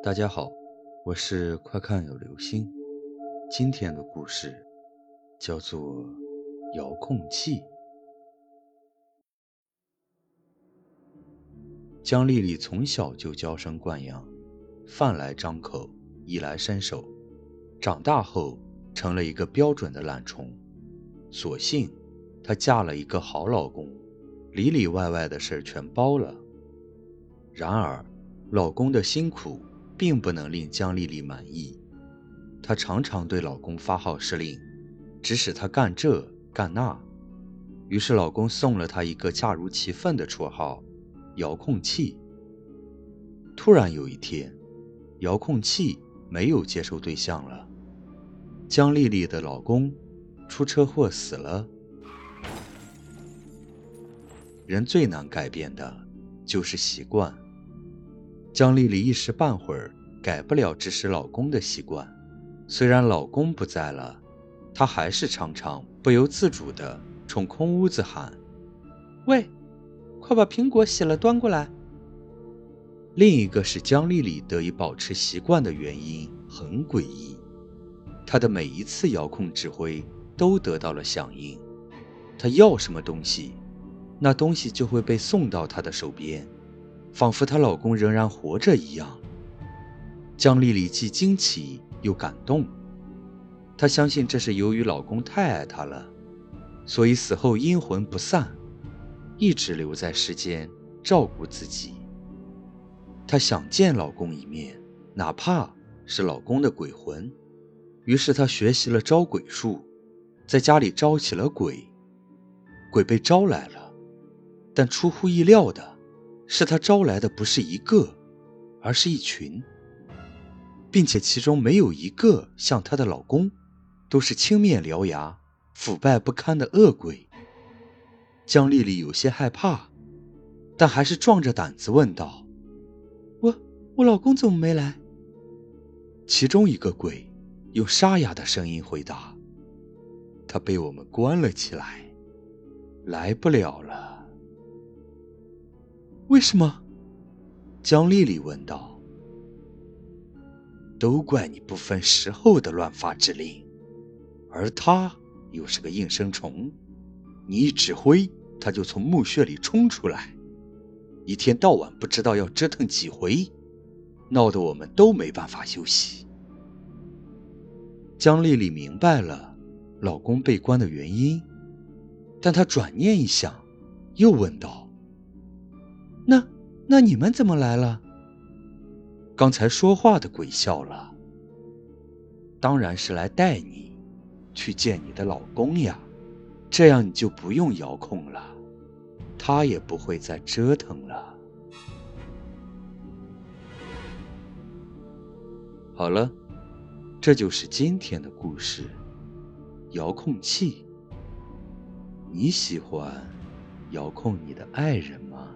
大家好，我是快看有流星。今天的故事叫做遥控器。江丽丽从小就娇生惯养，饭来张口，衣来伸手。长大后成了一个标准的懒虫。所幸她嫁了一个好老公，里里外外的事全包了。然而，老公的辛苦并不能令江丽丽满意。她常常对老公发号施令，指使他干这干那。于是，老公送了她一个恰如其分的绰号。遥控器。突然有一天，遥控器没有接收对象了。江丽丽的老公出车祸死了。人最难改变的就是习惯。江丽丽一时半会儿改不了指使老公的习惯。虽然老公不在了，她还是常常不由自主地冲空屋子喊：“喂！”快把苹果洗了端过来。另一个是江丽丽得以保持习惯的原因很诡异，她的每一次遥控指挥都得到了响应，她要什么东西，那东西就会被送到她的手边，仿佛她老公仍然活着一样。江丽丽既惊奇又感动，她相信这是由于老公太爱她了，所以死后阴魂不散。一直留在世间照顾自己。她想见老公一面，哪怕是老公的鬼魂。于是她学习了招鬼术，在家里招起了鬼。鬼被招来了，但出乎意料的是，她招来的不是一个，而是一群，并且其中没有一个像她的老公，都是青面獠牙、腐败不堪的恶鬼。江丽丽有些害怕，但还是壮着胆子问道：“我我老公怎么没来？”其中一个鬼用沙哑的声音回答：“他被我们关了起来，来不了了。”为什么？江丽丽问道。“都怪你不分时候的乱发指令，而他又是个应声虫，你一指挥。”他就从墓穴里冲出来，一天到晚不知道要折腾几回，闹得我们都没办法休息。江丽丽明白了老公被关的原因，但她转念一想，又问道：“那你们怎么来了？”刚才说话的鬼笑了：“当然是来带你去见你的老公呀。”这样你就不用遥控了，他也不会再折腾了。好了，这就是今天的故事。遥控器，你喜欢遥控你的爱人吗？